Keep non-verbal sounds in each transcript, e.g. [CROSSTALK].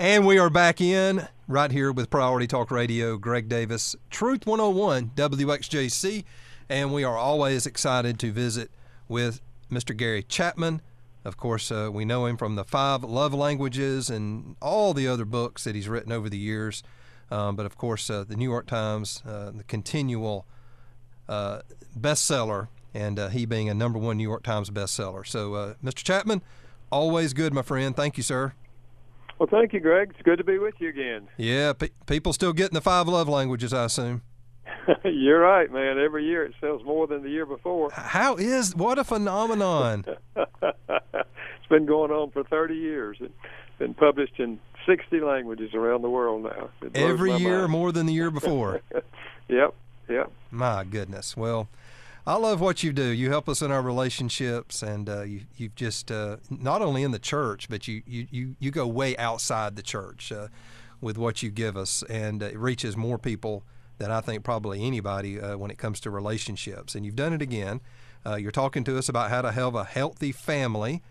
And we are back in right here with Priority Talk Radio, Greg Davis, Truth 101, WXJC. And we are always excited to visit with Mr. Gary Chapman. Of course, uh, we know him from the five love languages and all the other books that he's written over the years. Um, but of course, uh, the New York Times, uh, the continual uh, bestseller, and uh, he being a number one New York Times bestseller. So, uh, Mr. Chapman, always good, my friend. Thank you, sir. Well, thank you, Greg. It's good to be with you again. Yeah, pe- people still getting the five love languages, I assume. [LAUGHS] You're right, man. Every year it sells more than the year before. How is what a phenomenon? [LAUGHS] it's been going on for 30 years. It's been published in 60 languages around the world now. Every year mind. more than the year before. [LAUGHS] yep, yep. My goodness. Well, I love what you do. You help us in our relationships, and uh, you, you've just uh, not only in the church, but you, you, you, go way outside the church uh, with what you give us, and it reaches more people than I think probably anybody uh, when it comes to relationships. And you've done it again. Uh, you're talking to us about how to have a healthy family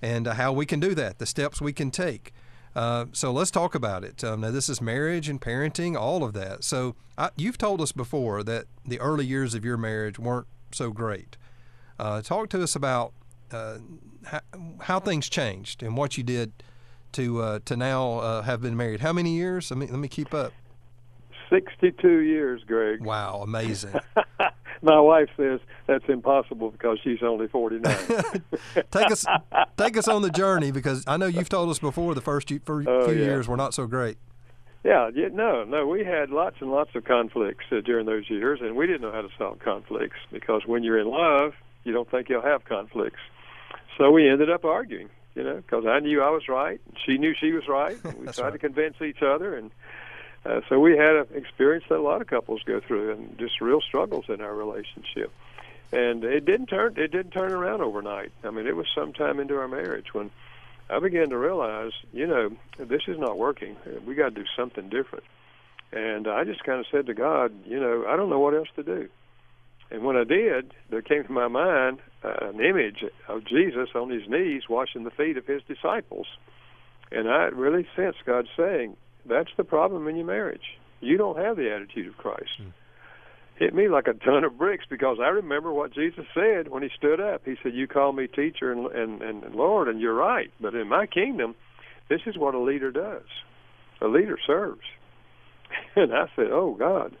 and uh, how we can do that, the steps we can take. Uh, so let's talk about it. Um, now, this is marriage and parenting, all of that. So I, you've told us before that the early years of your marriage weren't so great. Uh, talk to us about uh, how, how, things changed and what you did to uh, to now uh, have been married. How many years? Let me let me keep up. Sixty-two years, Greg. Wow, amazing. [LAUGHS] My wife says that's impossible because she's only forty-nine. [LAUGHS] take us take us on the journey because I know you've told us before the first few, few oh, yeah. years were not so great. Yeah, yeah, no, no. We had lots and lots of conflicts uh, during those years, and we didn't know how to solve conflicts because when you're in love, you don't think you'll have conflicts. So we ended up arguing, you know, because I knew I was right, and she knew she was right. And we [LAUGHS] tried right. to convince each other, and uh, so we had an experience that a lot of couples go through, and just real struggles in our relationship. And it didn't turn it didn't turn around overnight. I mean, it was sometime into our marriage when I began to realize, you know, this is not working. We got to do something different. And I just kind of said to God, you know, I don't know what else to do. And when I did, there came to my mind uh, an image of Jesus on his knees washing the feet of his disciples. And I really sensed God saying, that's the problem in your marriage. You don't have the attitude of Christ. Mm hit me like a ton of bricks because I remember what Jesus said when he stood up. He said, "You call me teacher and and, and Lord, and you're right. But in my kingdom, this is what a leader does. A leader serves." [LAUGHS] And I said, "Oh God,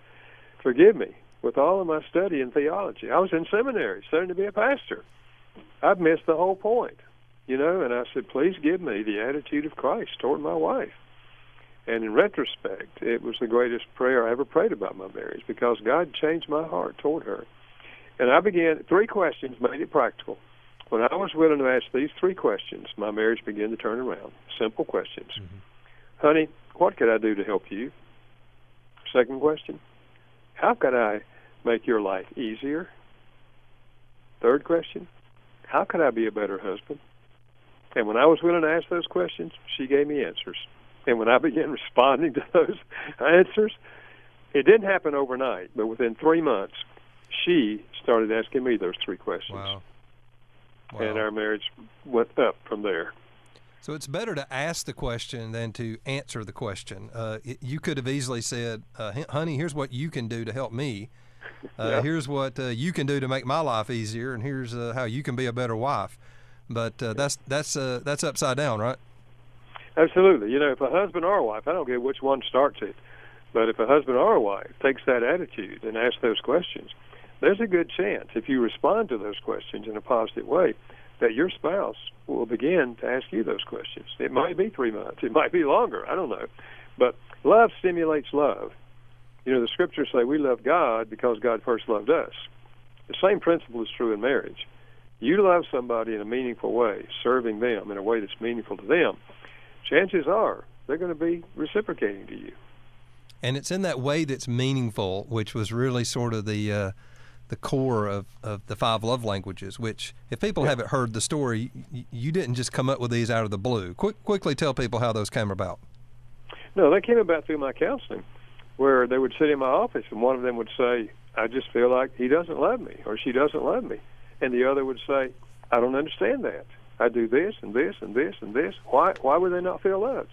forgive me with all of my study in theology. I was in seminary, studying to be a pastor. I've missed the whole point, you know." And I said, "Please give me the attitude of Christ toward my wife." And in retrospect, it was the greatest prayer I ever prayed about my marriage because God changed my heart toward her. And I began, three questions made it practical. When I was willing to ask these three questions, my marriage began to turn around. Simple questions. Mm-hmm. Honey, what could I do to help you? Second question, how could I make your life easier? Third question, how could I be a better husband? And when I was willing to ask those questions, she gave me answers. And when I began [LAUGHS] responding to those answers, it didn't happen overnight, but within three months, she started asking me those three questions. Wow. wow. And our marriage went up from there. So it's better to ask the question than to answer the question. Uh, you could have easily said, uh, "Honey, here's what you can do to help me. Uh, yeah. Here's what uh, you can do to make my life easier, and here's uh, how you can be a better wife." But uh, that's that's that's upside down, right? Absolutely. You know, if a husband or a wife, I don't care which one starts it, but if a husband or a wife takes that attitude and asks those questions, there's a good chance if you respond to those questions in a positive way that your spouse will begin to ask you those questions. It might be three months, it might be longer, I don't know. But love stimulates love. You know, the scriptures say we love God because God first loved us. The same principle is true in marriage. You love somebody in a meaningful way, serving them in a way that's meaningful to them chances are they're going to be reciprocating to you. And it's in that way that's meaningful, which was really sort of the uh, the core of, of the five love languages. Which, if people yeah. haven't heard the story, you, you didn't just come up with these out of the blue. Quick, quickly tell people how those came about. No, they came about through my counseling, where they would sit in my office, and one of them would say, "I just feel like he doesn't love me, or she doesn't love me," and the other would say, "I don't understand that." I do this and this and this and this. Why why would they not feel loved?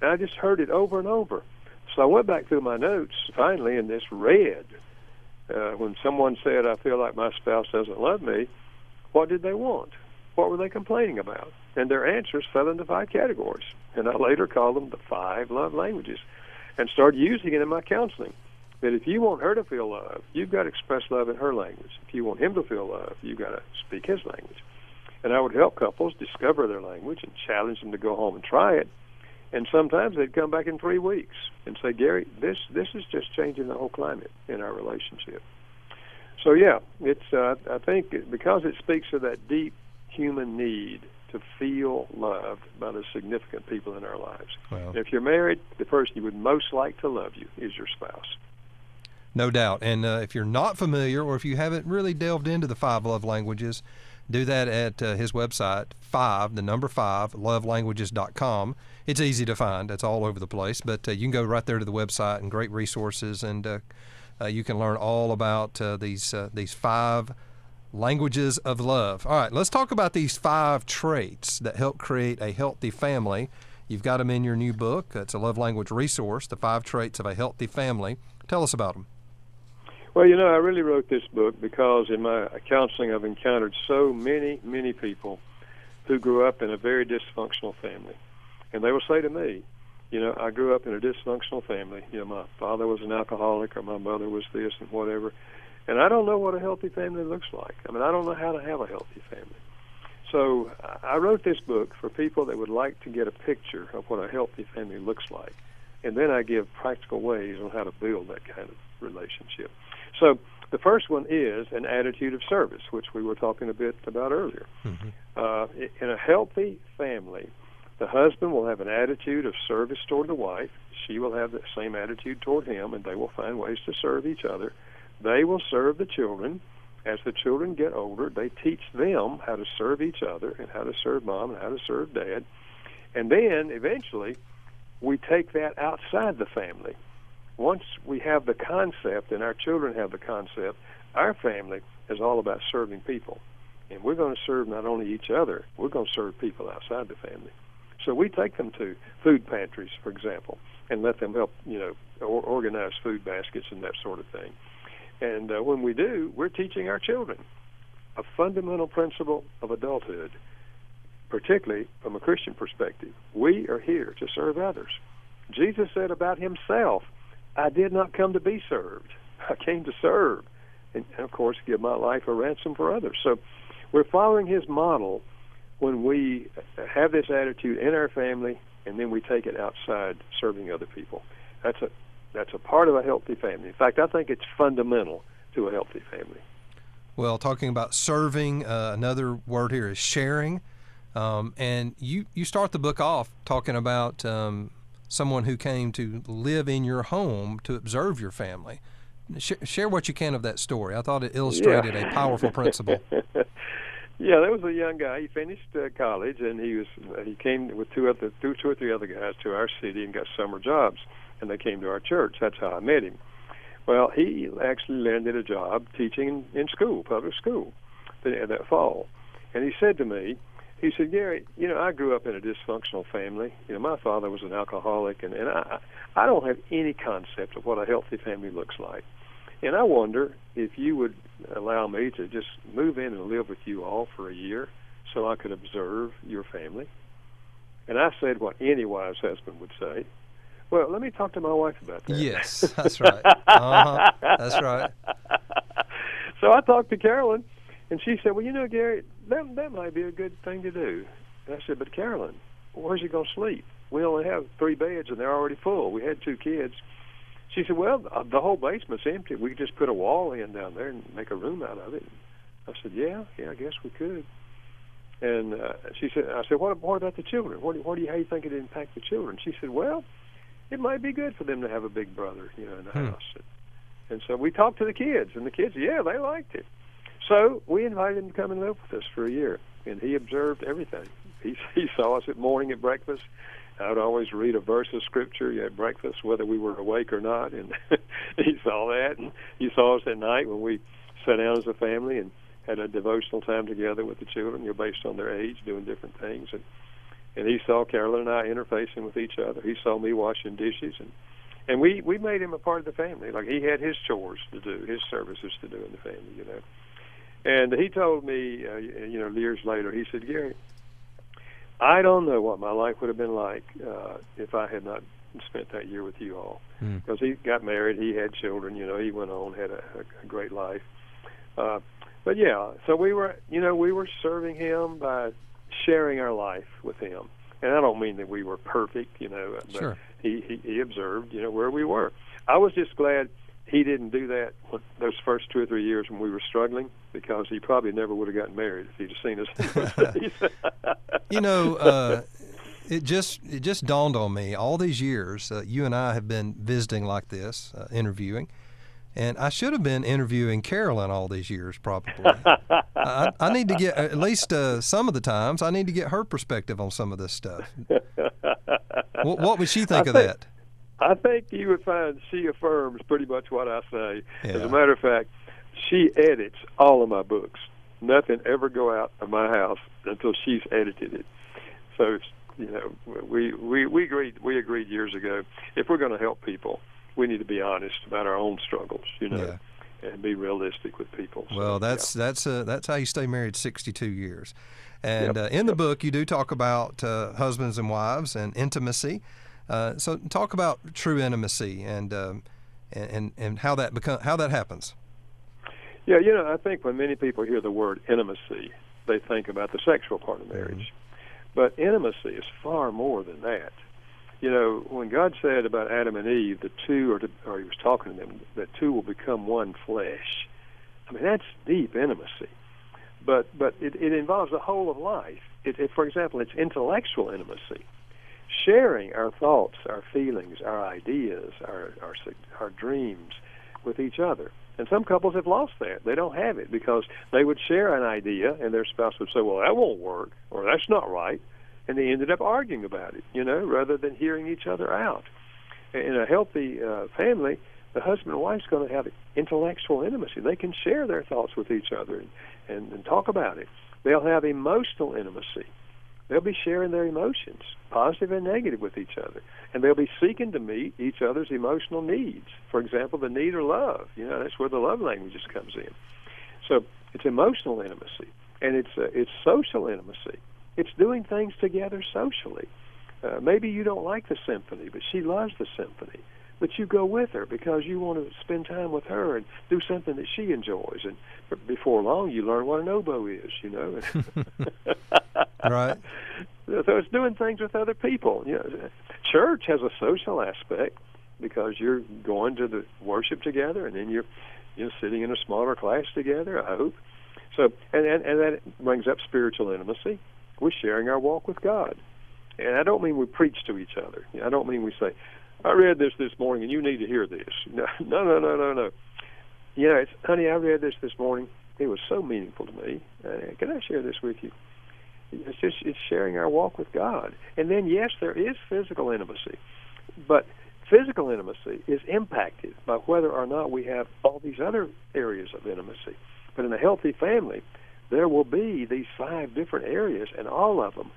And I just heard it over and over. So I went back through my notes finally and just read. Uh, when someone said, I feel like my spouse doesn't love me, what did they want? What were they complaining about? And their answers fell into five categories. And I later called them the five love languages and started using it in my counseling. That if you want her to feel love, you've got to express love in her language. If you want him to feel love, you've got to speak his language. And I would help couples discover their language and challenge them to go home and try it. And sometimes they'd come back in three weeks and say, Gary, this this is just changing the whole climate in our relationship. So yeah, it's uh, I think because it speaks to that deep human need to feel loved by the significant people in our lives. Well, if you're married, the person you would most like to love you is your spouse. No doubt. And uh, if you're not familiar or if you haven't really delved into the five love languages, do that at uh, his website, five, the number five, lovelanguages.com. It's easy to find. It's all over the place, but uh, you can go right there to the website and great resources, and uh, uh, you can learn all about uh, these these five languages of love. All right, let's talk about these five traits that help create a healthy family. You've got them in your new book. It's a love language resource, The Five Traits of a Healthy Family. Tell us about them. Well, you know, I really wrote this book because in my counseling, I've encountered so many, many people who grew up in a very dysfunctional family. And they will say to me, you know, I grew up in a dysfunctional family. You know, my father was an alcoholic or my mother was this and whatever. And I don't know what a healthy family looks like. I mean, I don't know how to have a healthy family. So I wrote this book for people that would like to get a picture of what a healthy family looks like. And then I give practical ways on how to build that kind of relationship. So the first one is an attitude of service, which we were talking a bit about earlier. Mm-hmm. Uh, in a healthy family, the husband will have an attitude of service toward the wife. She will have the same attitude toward him, and they will find ways to serve each other. They will serve the children. As the children get older, they teach them how to serve each other and how to serve mom and how to serve dad. And then eventually, we take that outside the family once we have the concept and our children have the concept, our family is all about serving people. And we're going to serve not only each other, we're going to serve people outside the family. So we take them to food pantries, for example, and let them help, you know, or organize food baskets and that sort of thing. And uh, when we do, we're teaching our children a fundamental principle of adulthood, particularly from a Christian perspective. We are here to serve others. Jesus said about himself, I did not come to be served. [LAUGHS] I came to serve, and, and of course, give my life a ransom for others. So, we're following his model when we have this attitude in our family, and then we take it outside, serving other people. That's a that's a part of a healthy family. In fact, I think it's fundamental to a healthy family. Well, talking about serving, uh, another word here is sharing. Um, and you, you start the book off talking about um, someone who came to live in your home to observe your family. Sh- share what you can of that story. I thought it illustrated yeah. a powerful principle. [LAUGHS] yeah, there was a young guy. He finished uh, college, and he was uh, he came with two other two, two or three other guys to our city and got summer jobs, and they came to our church. That's how I met him. Well, he actually landed a job teaching in school, public school, that, that fall, and he said to me, he said, Gary, you know, I grew up in a dysfunctional family. You know, my father was an alcoholic, and, and I, I don't have any concept of what a healthy family looks like. And I wonder if you would allow me to just move in and live with you all for a year so I could observe your family. And I said what any wise husband would say. Well, let me talk to my wife about that. Yes, that's right. Uh-huh, that's right. [LAUGHS] so I talked to Carolyn, and she said, "Well, you know, Gary, that that might be a good thing to do." And I said, "But Carolyn, where's he going to sleep? We only have three beds, and they're already full. We had two kids." She said, "Well, the whole basement's empty. We could just put a wall in down there and make a room out of it." I said, "Yeah, yeah, I guess we could." And uh, she said, "I said, what, what about the children? What, what do you how do you think it impact the children?" She said, "Well, it might be good for them to have a big brother, you know, in the hmm. house." And so we talked to the kids, and the kids, yeah, they liked it. So we invited him to come and live with us for a year, and he observed everything. He, [LAUGHS] he saw us at morning at breakfast. I would always read a verse of scripture at breakfast, whether we were awake or not, and [LAUGHS] he saw that. And he saw us at night when we sat down as a family and had a devotional time together with the children, you know, based on their age, doing different things. And and he saw Carolyn and I interfacing with each other. He saw me washing dishes, and and we we made him a part of the family. Like he had his chores to do, his services to do in the family, you know. And he told me, uh, you know, years later, he said, Gary, I don't know what my life would have been like uh, if I had not spent that year with you all. Because mm. he got married, he had children, you know, he went on, had a, a great life. Uh, but yeah, so we were, you know, we were serving him by sharing our life with him. And I don't mean that we were perfect, you know, but sure. he, he he observed, you know, where we were. I was just glad he didn't do that those first two or three years when we were struggling because he probably never would have gotten married if he'd have seen us. [LAUGHS] [LAUGHS] you know, uh, it just it just dawned on me all these years uh, you and I have been visiting like this, uh, interviewing, and I should have been interviewing Carolyn all these years probably. I, I, need to get at least uh, some of the times I need to get her perspective on some of this stuff. what, what would she think I of think, that? I think you would find she affirms pretty much what I say. Yeah. As a matter of fact, she edits all of my books. Nothing ever go out of my house until she's edited it. So you know, we we we agreed we agreed years ago if we're going to help people, we need to be honest about our own struggles. You know. Yeah. And be realistic with people. So, well, that's yeah. that's uh, that's how you stay married 62 years. And yep. uh, in the yep. book, you do talk about uh, husbands and wives and intimacy. Uh, so talk about true intimacy and, um, and and how that become how that happens. Yeah, you know, I think when many people hear the word intimacy, they think about the sexual part of marriage. Mm-hmm. But intimacy is far more than that. You know, when God said about Adam and Eve, the two are, to, or He was talking to them, that two will become one flesh. I mean, that's deep intimacy. But but it, it involves the whole of life. It, it, for example, it's intellectual intimacy sharing our thoughts, our feelings, our ideas, our, our our dreams with each other. And some couples have lost that. They don't have it because they would share an idea and their spouse would say, "Well, that won't work," or "That's not right," and they ended up arguing about it. You know, rather than hearing each other out. In a healthy uh, family, the husband and wife's going to have intellectual intimacy. They can share their thoughts with each other and, and, and talk about it. They'll have emotional intimacy they'll be sharing their emotions, positive and negative, with each other, and they'll be seeking to meet each other's emotional needs. For example, the need of love. You know, that's where the love languages comes in. So it's emotional intimacy, and it's uh, it's social intimacy. It's doing things together socially. Uh, maybe you don't like the symphony, but she loves the symphony. But you go with her because you want to spend time with her and do something that she enjoys. And before long, you learn what an oboe is. You know. [LAUGHS] [LAUGHS] [LAUGHS] right. So it's doing things with other people. You know, church has a social aspect because you're going to the worship together, and then you're you know sitting in a smaller class together. I hope. So and and, and that brings up spiritual intimacy. We're sharing our walk with God, and I don't mean we preach to each other. I don't mean we say, "I read this this morning, and you need to hear this." [LAUGHS] No, no, no, no, no, no. You know, it's, honey, I read this this morning. It was so meaningful to me. Uh, can I share this with you? It's just it's sharing our walk with God. And then yes, there is physical intimacy, but physical intimacy is impacted by whether or not we have all these other areas of intimacy. But in a healthy family, there will be these five different areas, and all of them,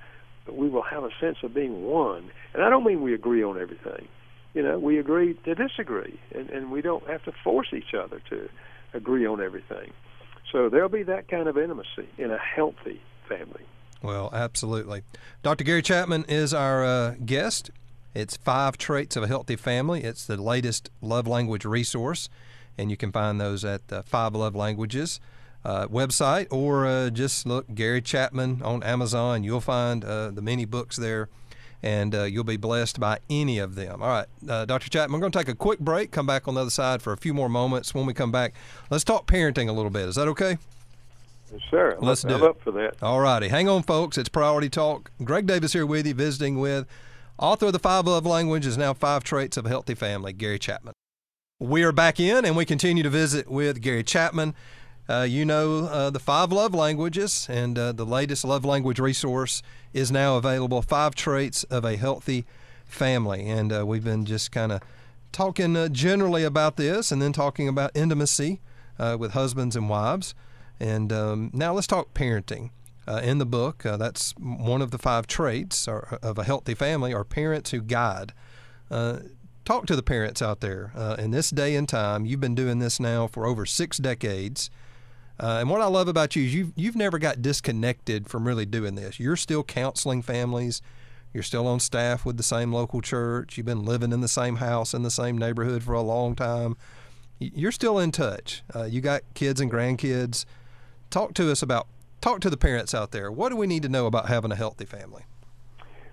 we will have a sense of being one. And I don't mean we agree on everything. You know, we agree to disagree, and, and we don't have to force each other to agree on everything. So there'll be that kind of intimacy in a healthy family. Well, absolutely. Dr. Gary Chapman is our uh, guest. It's Five Traits of a Healthy Family. It's the latest love language resource, and you can find those at the Five Love Languages uh, website or uh, just look Gary Chapman on Amazon. You'll find uh, the many books there, and uh, you'll be blessed by any of them. All right, uh, Dr. Chapman, we're going to take a quick break, come back on the other side for a few more moments. When we come back, let's talk parenting a little bit. Is that okay? Sure. Let's I'm do up for that. All righty. Hang on, folks. It's Priority Talk. Greg Davis here with you, visiting with author of The Five Love Languages, is now Five Traits of a Healthy Family, Gary Chapman. We are back in and we continue to visit with Gary Chapman. Uh, you know uh, the five love languages, and uh, the latest love language resource is now available Five Traits of a Healthy Family. And uh, we've been just kind of talking uh, generally about this and then talking about intimacy uh, with husbands and wives. And um, now let's talk parenting. uh, in the book. Uh, that's one of the five traits of a healthy family are parents who guide. Uh, talk to the parents out there uh, in this day and time. You've been doing this now for over six decades. Uh, and what I love about you is you've, you've never got disconnected from really doing this. You're still counseling families. You're still on staff with the same local church. You've been living in the same house in the same neighborhood for a long time. You're still in touch. Uh, you got kids and grandkids. Talk to us about, talk to the parents out there. What do we need to know about having a healthy family?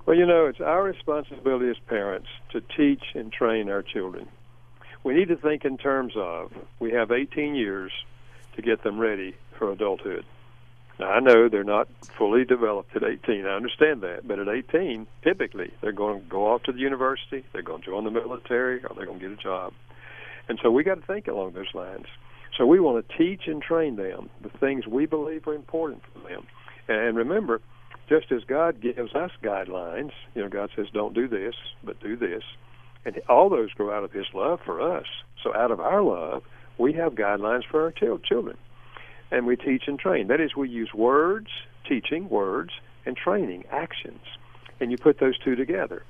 Well, you know, it's our responsibility as parents to teach and train our children. We need to think in terms of we have 18 years to get them ready for adulthood. Now, I know they're not fully developed at 18. I understand that. But at 18, typically, they're going to go off to the university, they're going to join the military, or they're going to get a job. And so we got to think along those lines. So we want to teach and train them the things we believe are important for them. And remember, just as God gives us guidelines, you know, God says, don't do this, but do this. And all those grow out of His love for us. So out of our love, we have guidelines for our children. And we teach and train. That is, we use words, teaching, words, and training, actions. And you put those two together.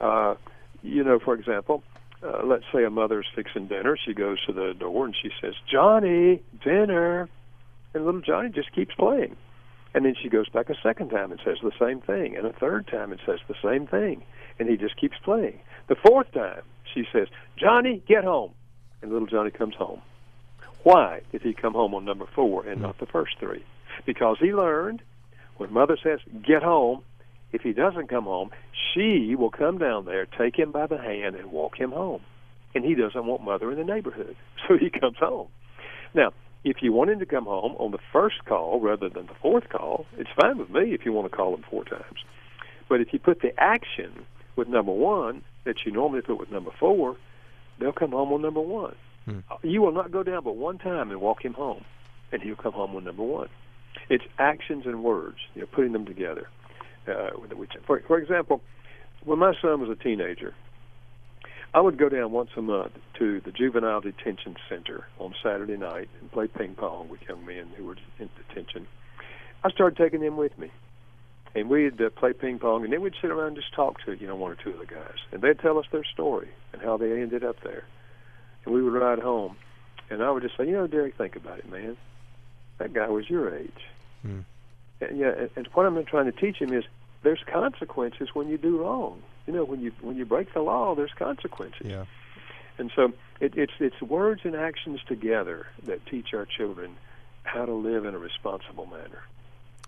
Uh, you know, for example, uh, let's say a mother's fixing dinner. She goes to the door and she says, Johnny, dinner. And little Johnny just keeps playing. And then she goes back a second time and says the same thing, and a third time and says the same thing, and he just keeps playing. The fourth time, she says, Johnny, get home. And little Johnny comes home. Why did he come home on number four and not the first three? Because he learned when mother says, get home, if he doesn't come home, she will come down there, take him by the hand, and walk him home. And he doesn't want mother in the neighborhood, [LAUGHS] so he comes home. Now, if you want him to come home on the first call rather than the fourth call, it's fine with me if you want to call him four times. But if you put the action with number one that you normally put with number four, they'll come home on number one. Hmm. You will not go down but one time and walk him home, and he'll come home on number one. It's actions and words, you know, putting them together. Uh, for, for example, when my son was a teenager, I would go down once a month to the juvenile detention center on Saturday night and play ping pong with young men who were in detention. I started taking them with me, and we'd uh, play ping pong, and then we'd sit around and just talk to you know one or two of the guys, and they'd tell us their story and how they ended up there, and we would ride home, and I would just say, you know, Derek, think about it, man. That guy was your age. Mm. And, yeah, and, and what I'm trying to teach him is there's consequences when you do wrong. You know, when you when you break the law, there's consequences. Yeah. And so it, it's it's words and actions together that teach our children how to live in a responsible manner.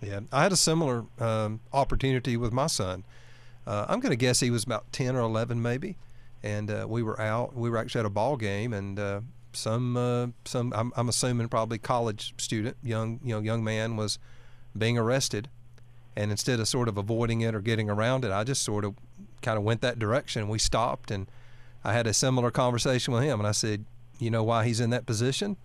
Yeah, I had a similar um, opportunity with my son. Uh, I'm going to guess he was about ten or eleven, maybe, and uh, we were out. We were actually at a ball game, and uh, some uh, some I'm, I'm assuming probably college student, young you know young man was being arrested and instead of sort of avoiding it or getting around it, I just sort of kind of went that direction. We stopped and I had a similar conversation with him. And I said, You know why he's in that position?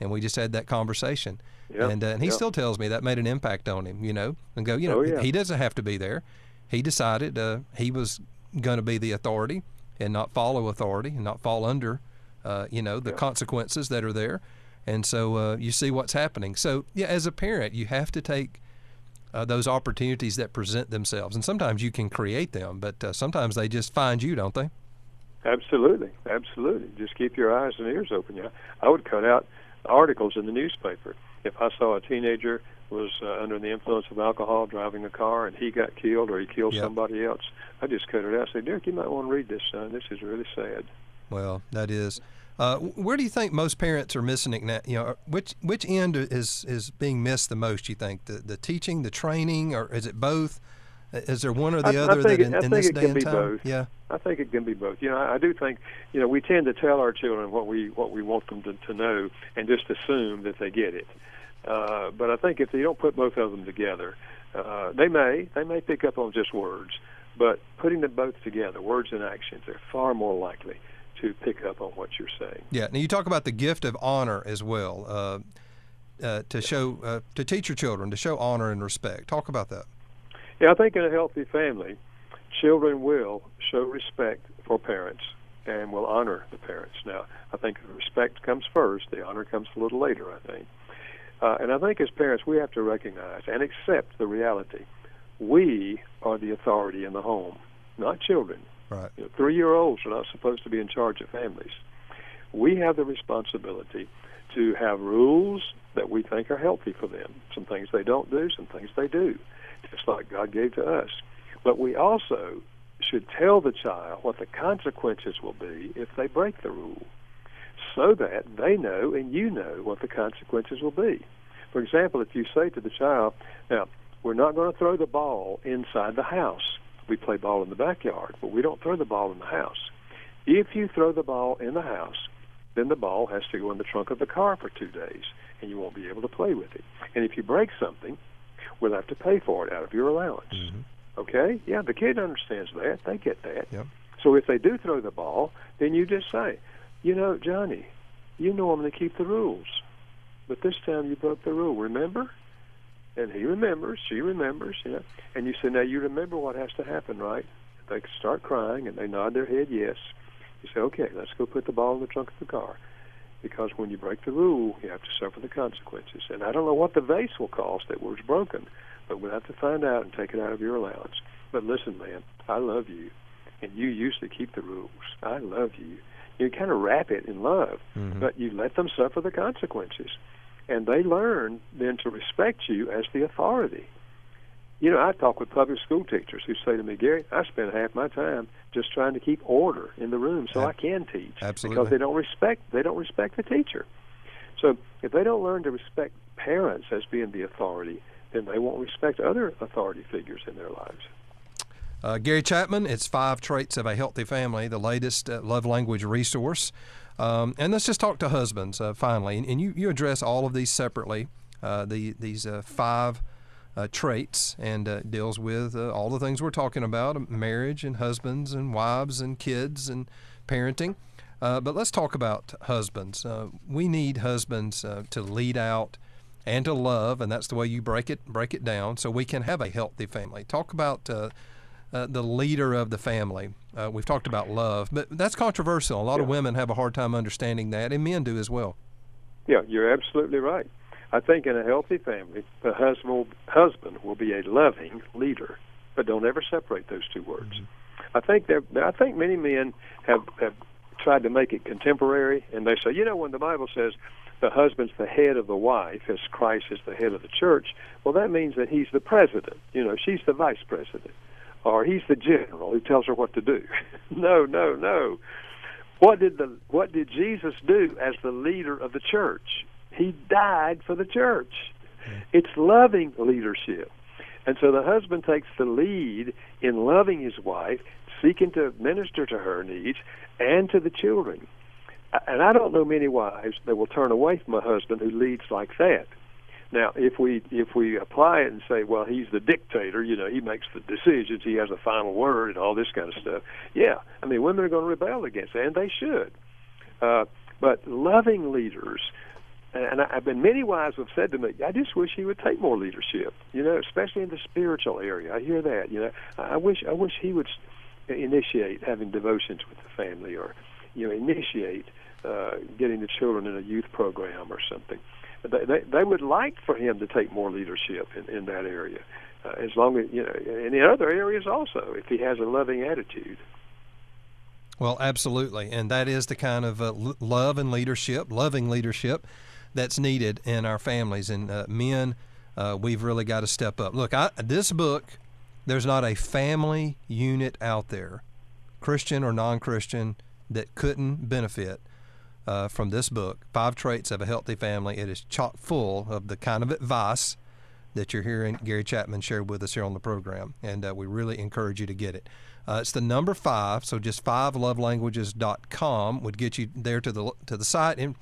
And we just had that conversation. Yep. And, uh, and he yep. still tells me that made an impact on him, you know, and go, you know, oh, yeah. he doesn't have to be there. He decided uh, he was going to be the authority and not follow authority and not fall under, uh, you know, the yep. consequences that are there. And so uh, you see what's happening. So, yeah, as a parent, you have to take uh, those opportunities that present themselves. And sometimes you can create them, but uh, sometimes they just find you, don't they? Absolutely, absolutely. Just keep your eyes and ears open. Yeah, I would cut out articles in the newspaper if I saw a teenager was uh, under the influence of alcohol driving a car and he got killed or he killed yep. somebody else. I just cut it out. I say, Derek, you might want to read this, son. This is really sad. Well, that is. Uh, where do you think most parents are missing it now? You know, which which end is is being missed the most? You think the the teaching, the training, or is it both? Is there one or the I, other I that in, it, in this day and time? Both. Yeah, I think it can be both. You know, I, I do think you know we tend to tell our children what we what we want them to, to know and just assume that they get it. Uh, but I think if you don't put both of them together, uh, they may they may pick up on just words, but putting them both together, words and actions, they're far more likely to pick up on what you're saying. Yeah. Now you talk about the gift of honor as well. Uh, uh, to show uh, to teach your children to show honor and respect. Talk about that. Yeah, I think in a healthy family, children will show respect for parents and will honor the parents. Now, I think respect comes first. The honor comes a little later. I think. Uh, and I think as parents, we have to recognize and accept the reality. We are the authority in the home, not children. Right. You know, three-year-olds are not supposed to be in charge of families. We have the responsibility to have rules that we think are healthy for them. Some things they don't do, some things they do, just like God gave to us. But we also should tell the child what the consequences will be if they break the rule so that they know and you know what the consequences will be. For example, if you say to the child, now, we're not going to throw the ball inside the house. We play ball in the backyard, but we don't throw the ball in the house. If you throw the ball in the house, then the ball has to go in the trunk of the car for two days, and you won't be able to play with it. And if you break something, we'll have to pay for it out of your allowance. Mm-hmm. Okay? Yeah, the kid understands that. They get that. Yep. So if they do throw the ball, then you just say, you know, Johnny, you normally keep the rules, but this time you broke the rule. Remember? And he remembers, she remembers, you know. And you say, now you remember what has to happen, right? They start crying and they nod their head yes. You say, okay, let's go put the ball in the trunk of the car. Because when you break the rule, you have to suffer the consequences. And I don't know what the vase will cost that was broken, but we'll have to find out and take it out of your allowance. But listen, man, I love you, and you usually keep the rules. I love you. You kind of wrap it in love, Mhm. but you let them suffer the consequences. And they learn then to respect you as the authority. You know, I talk with public school teachers who say to me, Gary, I spend half my time just trying to keep order in the room so I can teach. absolutely. Because they don't respect they don't respect the teacher. So if they don't learn to respect parents as being the authority, then they won't respect other authority figures in their lives. Uh, Gary Chapman, it's Five Traits of a Healthy Family, the latest uh, love language resource. Um, and let's just talk to husbands uh, finally. And, and you, you address all of these separately, uh, the, these uh, five uh, traits, and uh, deals with uh, all the things we're talking about um, marriage and husbands and wives and kids and parenting. But let's talk about husbands. We need husbands to lead out and to love, and that's the way you break it break it down, so we can have a healthy family. Talk about uh, the leader of the family. Uh, we've talked about love, but that's controversial. A lot of women have a hard time understanding that, and men do as well. Yeah, you're absolutely right. I think in a healthy family, the husband will, husband will be a loving leader, but don't ever separate those two words. I think there. I think many men have have tried to make it contemporary, and they say, you know, when the Bible says the husband's the head of the wife, as Christ is the head of the church, well, that means that he's the president. You know, she's the vice president, or he's the general who tells her what to do. [LAUGHS] no, no, no. What did the what did Jesus do as the leader of the church? He died for the church. It's loving leadership. And so the husband takes the lead in loving his wife, seeking to minister to her needs and to the children. And I don't know many wives that will turn away from a husband who leads like that. Now, if we if we apply it and say, well, he's the dictator, you know, he makes the decisions, he has the final word, and all this kind of stuff. Yeah, I mean, women are going to rebel against that, and they should. Uh, but loving leaders, and I've been many wives have said to me, I just wish he would take more leadership. You know, especially in the spiritual area. I hear that. You know, I I wish I wish he would initiate having devotions with the family, or you know, initiate uh, getting the children in a youth program or something. They, they, they would like for him to take more leadership in, in that area, uh, as long as you know, and in other areas also, if he has a loving attitude. Well, absolutely, and that is the kind of uh, love and leadership, loving leadership, that's needed in our families. And uh, men, uh, we've really got to step up. Look, I, this book, there's not a family unit out there, Christian or non-Christian, that couldn't benefit uh, from this book, Five Traits of a Healthy Family. It is chock full of the kind of advice that you're hearing Gary Chapman share with us here on the program, and uh, we really encourage you to get it. Uh, it's the number five, so just fivelovelanguages.com would get you there to the to the site. And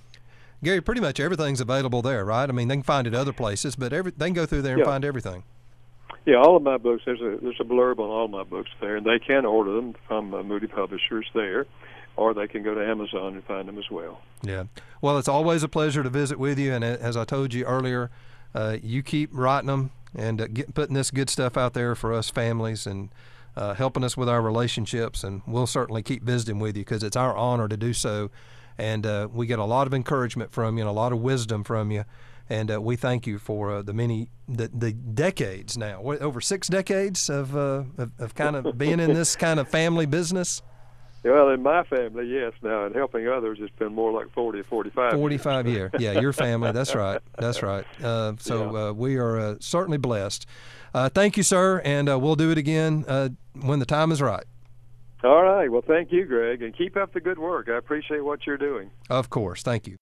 Gary, pretty much everything's available there, right? I mean, they can find it other places, but every they can go through there and Yeah. find everything. Yeah, all of my books. There's a there's a blurb on all my books there, and they can order them from uh, Moody Publishers there, or they can go to Amazon and find them as well. Yeah. Well, it's always a pleasure to visit with you, and as I told you earlier, uh, you keep writing them and uh, get, putting this good stuff out there for us families and uh, helping us with our relationships. And we'll certainly keep visiting with you because it's our honor to do so. And uh, we get a lot of encouragement from you and a lot of wisdom from you. And uh, we thank you for uh, the many, the, the decades now, over six decades of, of, of kind of being in this kind of family business. Well, in my family, yes. Now, in helping others, it's been more like 40 or 45. 45 years. year. [LAUGHS] Yeah, your family. That's right. That's right. Uh, so Yeah. uh, we are uh, certainly blessed. Uh, thank you, sir, and uh, we'll do it again uh, when the time is right. All right. Well, thank you, Greg, and keep up the good work. I appreciate what you're doing. Of course. Thank you.